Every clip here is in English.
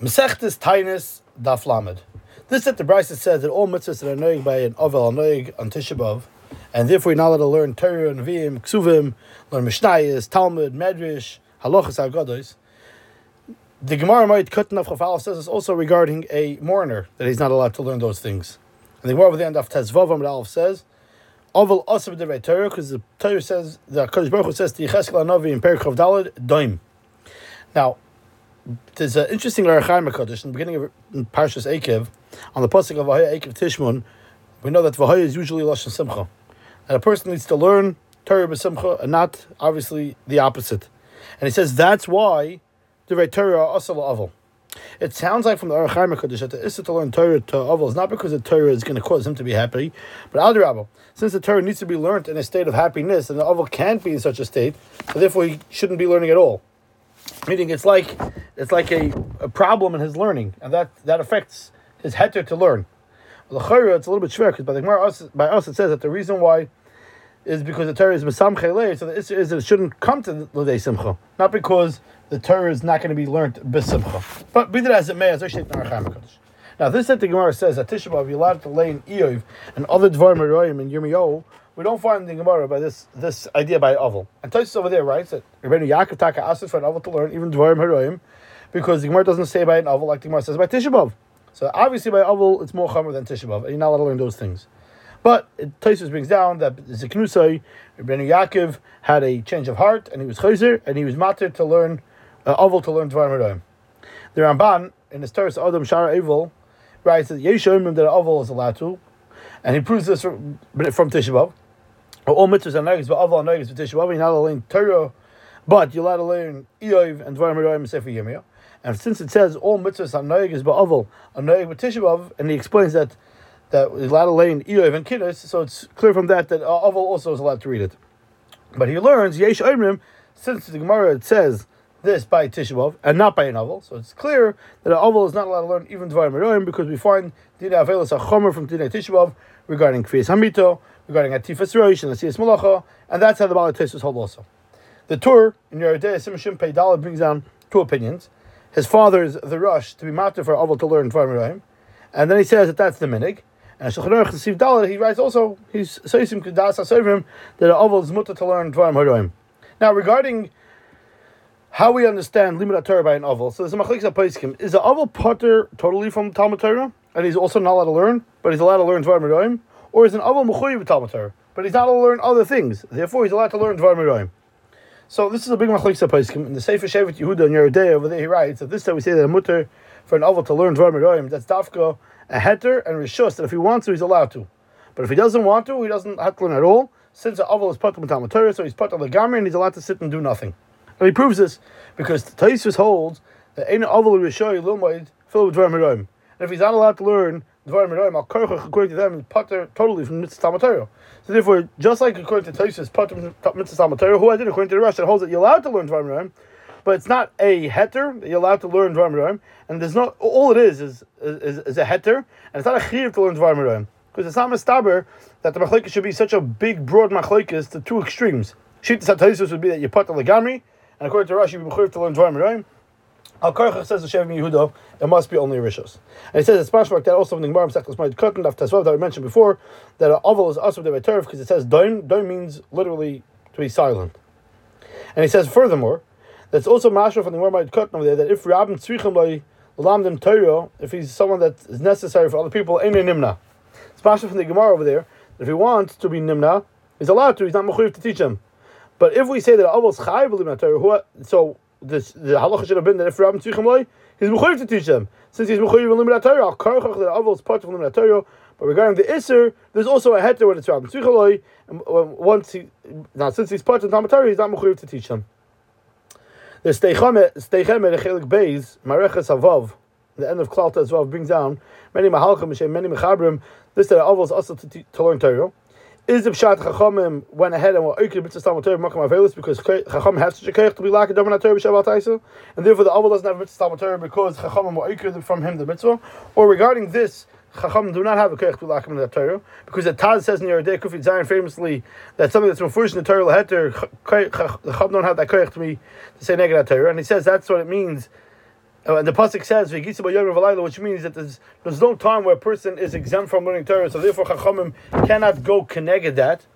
Mesechtes Tainis Daf Lamed. This that the Brisa says that all mitzvahs that are knowing by an Ovel are knowing on Tisha B'Av, and therefore you're not allowed to learn Torah and Vim, Ksuvim, learn Mishnayos, Talmud, Medrash, Halachas, Agados. The Gemara might cut enough Chafal says it's also regarding a mourner that he's not allowed to learn those things. And the Gemara over the end of Tezvav Amid says, Ovel Asav Devei Torah, because the Torah says, the Kodesh Baruch says to Yecheskel Anavi in Perik Chav Dalad, Doim. Now, there's an eh, interesting Larachaim Kodesh in the beginning of Parshas Akev, on the pasuk of Vahaya Akev Tishmun. We know that Vahaya is usually Lashon Simcha, and a person needs to learn Torah b'Simcha and not obviously the opposite. And he says that's why the Rei Torah Asal Aval. It sounds like from the Arachaim Kodesh that the Issa to learn Torah to Aval is not because the Torah is going to cause him to be happy, but Adrabah. Since the Torah needs to be learned in a state of happiness, and the Aval can't be in such a state, so therefore he shouldn't be learning at all. Meaning it's like it's like a, a problem in his learning, and that, that affects his heter to learn. The it's a little bit shver because by the Gemara, by us it says that the reason why is because the Torah is Masam Chelei, so the issue is that it shouldn't come to Ladei Simcha, not because the Torah is not going to be learned Besimcha. But be that as it may, as now, this that the Gemara says that Tisha B'Av you're allowed to lay in Eov and other Dvarim and Yirmiyahu, we don't find the Gemara by this this idea by Aval. And Tosis over there writes that Rabbeinu Yaakov Taka asked for an Aval to learn even Dvarim Haroim because the Gemara doesn't say by an Aval like the Gemara says by Tisha B'Av. So obviously by Aval it's more Chomer than Tisha B'Av, and you're not allowed to learn those things. But Tosis brings down that Ziknusai, Rabbeinu Yaakov had a change of heart and he was Chayzer and he was matter to learn uh, Aval to learn Dvarim Haroim. The Ramban in his Teres Adam Shara Evil writes that Yeshomim that Aval is allowed to, and he proves this from, from Tisha B'Av all mitzvahs are nagis, but aval nagis for Tisha B'av. You're not allowed to learn Torah, but you're allowed to learn Eov and Dvarim Eroim and Sefer Yirmiyah. And since it says all mitzvahs are nagis, but aval are with Tisha and he explains that that you're allowed to learn Eov and Kiddush, so it's clear from that that uh, aval also is allowed to read it. But he learns Yesh Omrim, since the Gemara it says this by Tisha B'av and not by an aval, so it's clear that an aval is not allowed to learn even Dvarim Eroim because we find Dina Avelis a from Dina Tisha B'av regarding Kriyas Hamito regarding Atifas Roish and Asiyas Malacha, and that's how the Balatosis hold also. The Tur in Yerodei Simshim Peidala brings down two opinions. His father is the rush to be matter for Aval to learn Dvarim and then he says that that's the minig. And Shulchan Aruch Siv he writes also he's Seisim Kedas Asovim that Aval is mutter to learn Dvarim. Now regarding how we understand limud Torah by an aval. So there's a machlekes apaiskim. Is the aval potter totally from Talmud Torah, and he's also not allowed to learn, but he's allowed to learn Dvarim Haroim? Or is an Aval Mechuyev Talmud but he's not allowed to learn other things. Therefore, he's allowed to learn Dvar. So this is a big machlekes apaiskim. In the Sefer Shevet Yehuda in Yerodei over there, he writes that this time we say that a mutter for an Aval to learn Dvar that's dafka, a heter, and rishus, that if he wants to, he's allowed to. But if he doesn't want to, he doesn't have to learn at all. Since the Aval is part of Talmud Torah, so he's part of the Gamri, and he's allowed to sit and do nothing. And he proves this because the Taisus holds that Ein Aval Rishoy Lilmoid filled with Dvar Miroim. And if he's not allowed to learn Dvarim Al according to them, is pater totally from Mitzvah Talmud So therefore, just like according to Tosis, pater from Mitzvah Talmud who I did according to the Rush that holds that you're allowed to learn Dvarim but it's not a heter that you're allowed to learn Dvarim and there's not, all it is is, is, is a heter, and it's not a chiv to learn Dvarim. Because it's not mistaber that the machlekes should be such a big, broad machlekes to two extremes. Shittas HaTosis would be that you're pater legamri, and according to Rush, you'd be to learn Dvarim Al Karchach says the Shevet Yehuda, it must be only Rishos. And he says it's mashmak that also from the Gemara Mesechus Moed Katan Daf Tesvav that we mentioned before that an oval is also the Turf because it says doim. Doim means literally to be silent. And he says furthermore that's also mashmak from the Gemara Moed Katan over there that if Rabbin Tzrichim Loi Lamdim Torah, if he's someone that is necessary for other people, ain't nimna. It's mashmak from the Gemara over there. That if he wants to be nimna, he's allowed to. He's not mechuyev to teach him. But if we say that oval is chayiv Torah, so the halacha should have been that if Rabbi Tzrichim Loi, he's mechuyev to teach them. Since he's mechuyev in limit Torah, al karchach that avol is part of limit Torah. But regarding the iser, there's also a heter when it's Rabbi Tzrichim Loi, and um, once he now since he's part of Talmud Torah, he's not mechuyev to teach them. The steichem at chelik beis mareches havav. The end of Klalta as well brings down many mahalchim, many mechabrim. This that avol is also to, to learn Torah. Is the pshat chachamim went ahead and were oikid mitzvah stam Torah makam avelis because chachamim have such a keich to be like a davar Torah b'shabbat and therefore the avol doesn't have mitzvah stam Torah because chachamim were oikid from him the mitzvah. Or regarding this, chachamim do not have a keich to be like the Torah because the Taz says in Yerodei Kufi Zion famously that something that's refursed in the Torah leheter chachamim don't have that keich to be to say negative Torah, and he says that's what it means Uh, and the pasuk says which means that there's there's no time where a person is exempt from learning Torah, so therefore Chachamim cannot go connected that.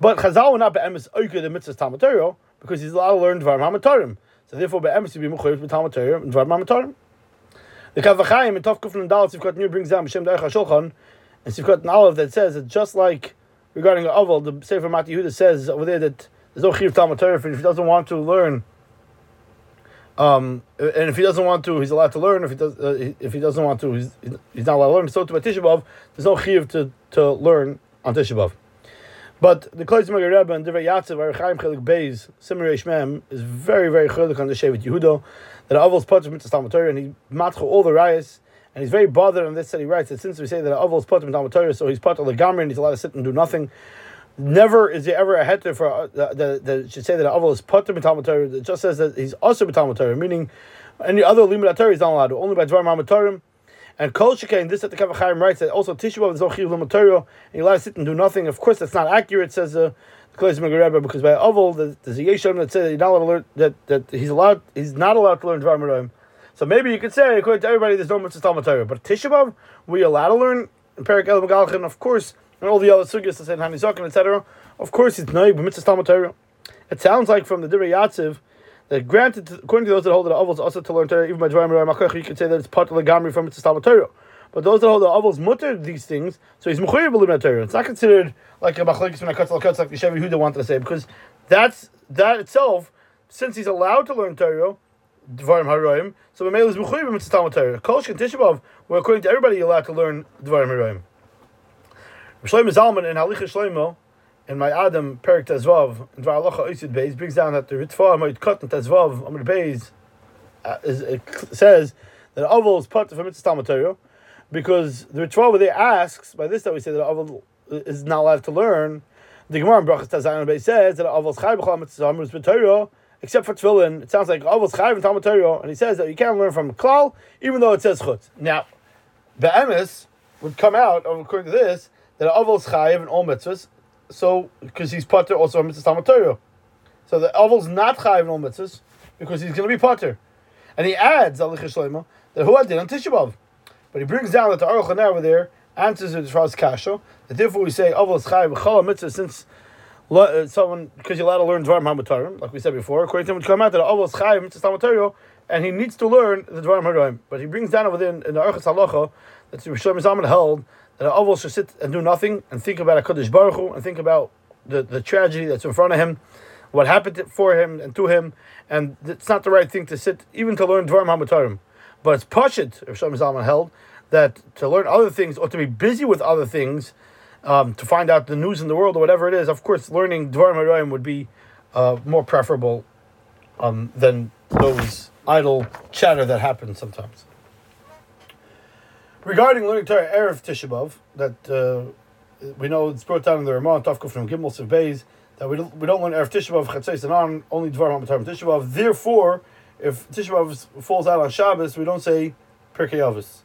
But Chazal will not be'emes oike the mitzvahs Talmud Torah because he's allowed to learn Dvar Hamatorim. So therefore be'emes to be mechuyev with Talmud Torah and Dvar Hamatorim. The Kavachayim in Tov and Dalet Sivkot Nir brings down B'Shem Derech HaShulchan and Sivkot an Aleph that says that just like regarding the Oval, the Sefer Mati Yehuda says over there that there's no Chiv Talmud Torah if he doesn't want to learn um, and if he doesn't want to, he's allowed to learn. If he does, uh, if he doesn't want to, he's, he's not allowed to learn. So to Tisha B'av, there's no chiyuv to, to learn on Tisha B'av. But the Klois Magar Rebbe and Divrei Yatziv, Archaim Chelik Beis, Simmer Mem, is very, very chelik on the Shevet Yehuda, that Avos Potter Mitzvah Talmud Torah, and he matcho all the rayas, and he's very bothered on this that he writes that since we say that Avos Potter Talmud Torah, so he's Potter Legamri, and he's allowed to sit and do nothing. Never is there ever a heter for uh, that, that should say that Avol is potter b'talmud. It just says that he's also b'talmud meaning any other limud is not allowed only by dvar ma'amatorim. And Kol Shekain, this at the Kavachayim writes that also Tisha is no chiv limud Torah, and you allowed to sit and do nothing. Of course, that's not accurate, says uh, the Klois Rebbe, because by Avol, there's a Yesham that says that not allowed to learn that, that he's allowed he's not allowed to learn dvar. So maybe you could say, according to everybody, there's no mitzvah Talmud but Tisha we allowed to learn Perik El Megalchin, of course, and all the other sugyas that say Hanizakin, etc. Of course, it's noig b'mitzvah. It sounds like from the Divrei Yatziv that granted, according to those that hold that avos also to learn Torah, even by Dvarim Makach, you could say that it's part of the Gamri from mitzvah Torah. But those that hold the avos mutter these things, so he's mechuyev b'lim Torah. It's not considered like a machlekes when I cut like the Shevet Yehuda wanted to say because that's that itself. Since he's allowed to learn Torah, Dvarim Haroim, so the Mamela is mechuyev mitzvah Talmud Torah. Kolsh and Tishabov, where according to everybody, you're allowed to learn Dvarim Haroim. Shlomo Zalman in Halicha Shlomo in my Adam Perik Tezvav in Dvar Alocha Oisid Beis brings down that the Ritva Moed Katan Tezvav Amr Beis uh, is, says that Oval is put from Mitzvah Talmud because the Ritva over there asks by this that we say that Oval is not allowed to learn. The Gemara in Brachas Tazayin Beis says that Oval's Chai B'chol Mitzvah Amr Torah except for Tefillin. It sounds like Oval's Chai and Talmud and he says that you can't learn from Klal even though it says Chutz. Now, the Emes would come out according to this that Aval's chayiv in all mitzvahs, so because he's potter also on mitzvahs Talmud Torah. So the Aval's not chayiv in all mitzvahs because he's going to be potter. And he adds Alich Shlomo that who did on Tisha But he brings down that the Aruch over there answers it as kasha. That therefore we say Aval's chayiv b'chol mitzvah since uh, someone because you're allowed to learn Dvarim Hamatarim, like we said before. According to him, would come out that Aval's chayiv mitzvah and he needs to learn the Dvarim Haroim. But he brings down there in, the Aruch Halacha that Rishon Zalman held that Avos should sit and do nothing and think about HaKadosh Baruch Hu and think about the, the tragedy that's in front of him, what happened for him and to him, and it's not the right thing to sit, even to learn Dvarim HaMatarim. But it's Pashit, if Shlomo Zalman held, that to learn other things or to be busy with other things, um, to find out the news in the world or whatever it is, of course, learning Dvarim HaMatarim would be uh, more preferable um, than those idle chatter that happens sometimes. Regarding learning Torah Erev Tishabov, that uh, we know it's brought down in the Ramah Tavkuf from Gimel Beis that we don't, we don't learn Erev Tishabov Chatzais and on only Dvar HaMatar Tishabov. Therefore, if Tishabov falls out on Shabbos, we don't say Pirkei Avos.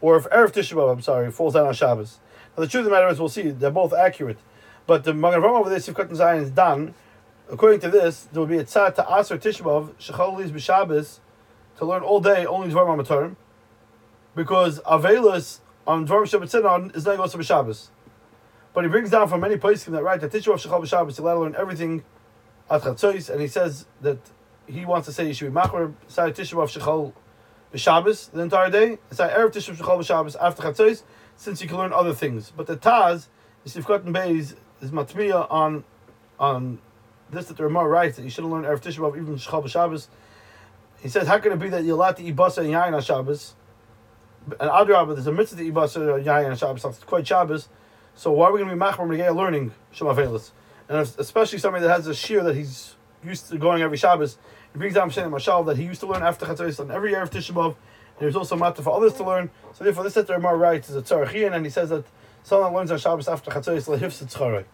Or if Erev Tishabov, I'm sorry, falls out on Shabbos. Now the truth of the matter is, we'll see they're both accurate, but the Magen Avraham over there, Sivkat Zion is done. According to this, there will be a tzad to Aser Tishabov Shechol Liz B'Shabbos to learn all day only Dvar HaMatarim because Avelis on Dvarim Shabbat on is not also Shabbos. But he brings down from many places that right that Tisha of Shechal B'Shabbos, he let learn everything at Chatzois, and he says that he wants to say you should be Machmer, say Tisha of B'Shabbos the entire day, say Erev Tisha of B'Shabbos after Chatzois, since you can learn other things. But the Taz, the Sifkat and Beis, is Matmiya on on this that the Ramah writes that you shouldn't learn Erev Tisha even Shechal B'Shabbos. He says, how can it be that you're allowed to eat basa and yain on Shabbos? And Adrabah, there's a mitzvah to Ibasa Yayin Shabbos, it's quite Shabbos. So why are we going to be machmer when learning Shema Velis? And especially somebody that has a shear that he's used to going every Shabbos. He brings down Shem Mashal that he used to learn after Chatzos on every year of Tisha B'Av, and he was also matter for others to learn. So therefore, this Sefer more writes is a Tzarachian, and he says that someone learns on Shabbos after Chatzos lehifs tzarei.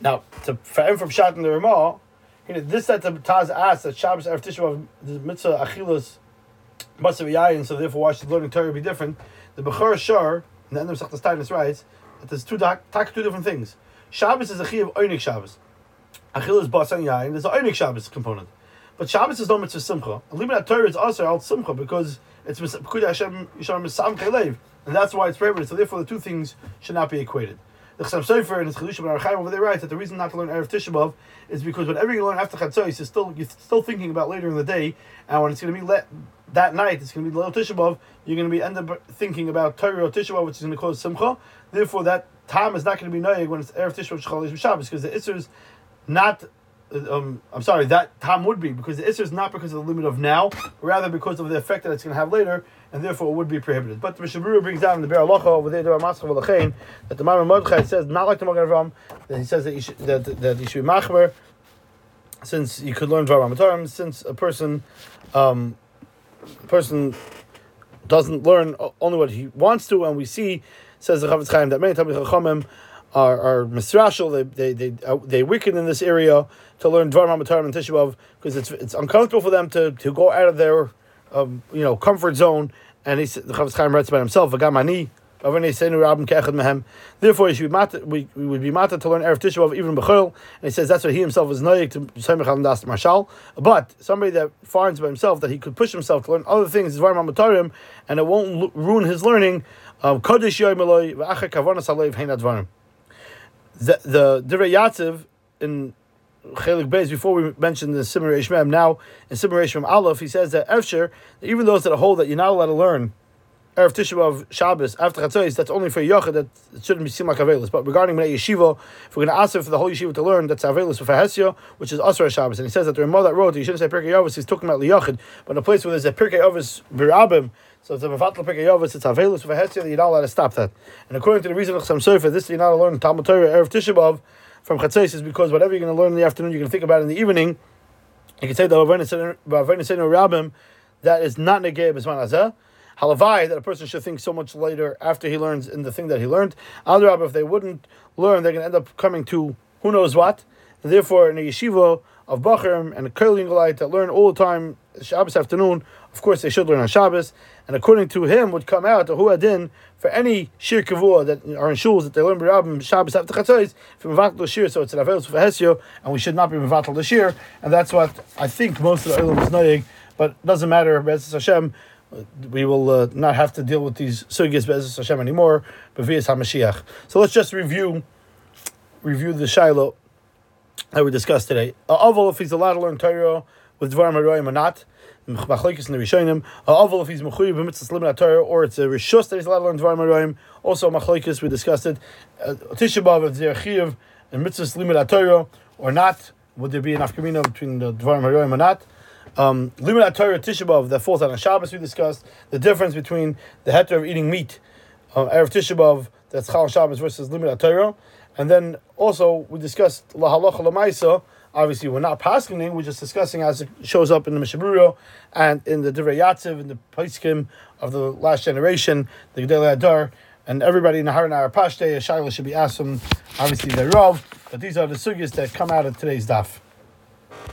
Now, to, for him from Shat and the Ramah, you know, this set the Taz asks that Shabbos after Tisha B'Av, the mitzvah achilas Masav Yayin, so therefore why should learning Torah be different? The Bechor Shar, in the end of Sechtas Tainus writes that there's two, tak, two different things. Shabbos is a chi of Oinik Shabbos. Achil is Bas and Yayin, there's an Oinik Shabbos component. But Shabbos is no mitzvah simcha. And Limud Torah is also al simcha because it's Pekudi Hashem Yisham Misam Kelev, and that's why it's prohibited. So therefore, the two things should not be equated. The Chassam Sofer and his Chedushim and Archaim over there writes that the reason not to learn Erev Tisha B'av is because whenever you learn after Chatzos, you're still you're still thinking about later in the day, and when it's going to be let that night, it's going to be Leil Tisha B'av, you're going to be end up thinking about Torah or Tisha B'av, which is going to cause Simcha. Therefore, that time is not going to be noyeg when it's Erev Tisha B'av Shechal Shabbos because the Isser is not um, I'm sorry, that time would be because the Isser is not because of the limit of now, rather because of the effect that it's going to have later, and therefore it would be prohibited. But the Mishaburu brings down in the Be'er Alocha over there, that the Ma'amar Mordechai says, not like the Magen Avram, that he says that you should, that, that you should be machmer, since you could learn Dvar Matarim, since a person, um, person doesn't learn only what he wants to, and we see, says the Chafetz Chaim, that many times Chachamim are, are misrashal, they, they, they, uh, they wicked in this area, to learn Dvar Matarim and Tisha because it's it's uncomfortable for them to, to go out of their um, you know comfort zone. And he the Chafetz Chaim writes about himself, "V'gamani." Therefore, you should be mata, we, we would be mata to learn Erev Tisha even Bechol, and he says that's what he himself is noyik to Semech Al Das Marshal. But somebody that finds by himself that he could push himself to learn other things, Dvar Matarim, and it won't ruin his learning. Kodesh Hein Advarim. The the Divrei in Chelik Beis, before we mentioned the Simmer Mem, now in Simmer Mem Aleph, he says that Efsher, even those that hold that you're not allowed to learn Erev of Shabbos after Chatzos, that's only for Yochid, that shouldn't be seen like Avelis. But regarding Bnei Yeshiva, if we're going to ask for the whole Yeshiva to learn, that's Avelis for Hesio, which is Asra Shabbos. And he says that the Ramah that wrote, you shouldn't say Pirkei Yovis, he's talking about Liyochid, but in a place where there's a Pirkei Yovis Birabim, so it's a Mefatla Pirkei Yovis, it's Avelis for Hesio, that you're not allowed to stop that. And according to the reason of Chassam Sofer, this you're not allowed to learn Talmud Torah Erev Tisha from Chatzos is because whatever you're going to learn in the afternoon, you're going to think about in the evening. You can say that that is not negay b'zman azah. Halavai that a person should think so much later after he learns in the thing that he learned. Adrab, if they wouldn't learn, they're going to end up coming to who knows what. And therefore, in a yeshiva of Bachrim and a Kerlingalite that learn all the time Shabbos afternoon, of course they should learn on Shabbos. And according to him, would come out the Huadin for any shir kavua that are in shuls that they learn b'rabim Shabbos after chatzos from mevatel shir, so it's an avelos for hesio, and we should not be mevatel shir, and that's what I think most of the olam is noying. But it doesn't matter. Bezos Hashem, we will uh, not have to deal with these sugyas Bezos Hashem anymore. But via Hamashiach. So let's just review review the shiloh that we discussed today. Aval if he's allowed to learn Torah with Dvarim Haroyim or not machlekes in the Rishonim. Aval if he's mechuyev b'mitzvah limit Torah, or it's a rishus that he's allowed to learn dvarim aroim. Also machlekes we discussed it. Uh, Tisha B'av if they're and mitzvah limit Torah or not. Would there be an afkamina between the dvarim aroim or not? Um, limit Torah Tisha B'av that falls on a Shabbos. We discussed the difference between the heter of eating meat uh, erev Tisha B'av that's Chal Shabbos versus limit Torah, and then also we discussed lahalacha lamaisa Obviously, we're not passing we're just discussing as it shows up in the Mishaburo and in the Divrei Yatziv, in the Paiskim of the last generation, the Gedele Adar, and everybody in the Haran Pashte, a Shiloh should be asked from obviously the Rav, but these are the sugyas that come out of today's daf.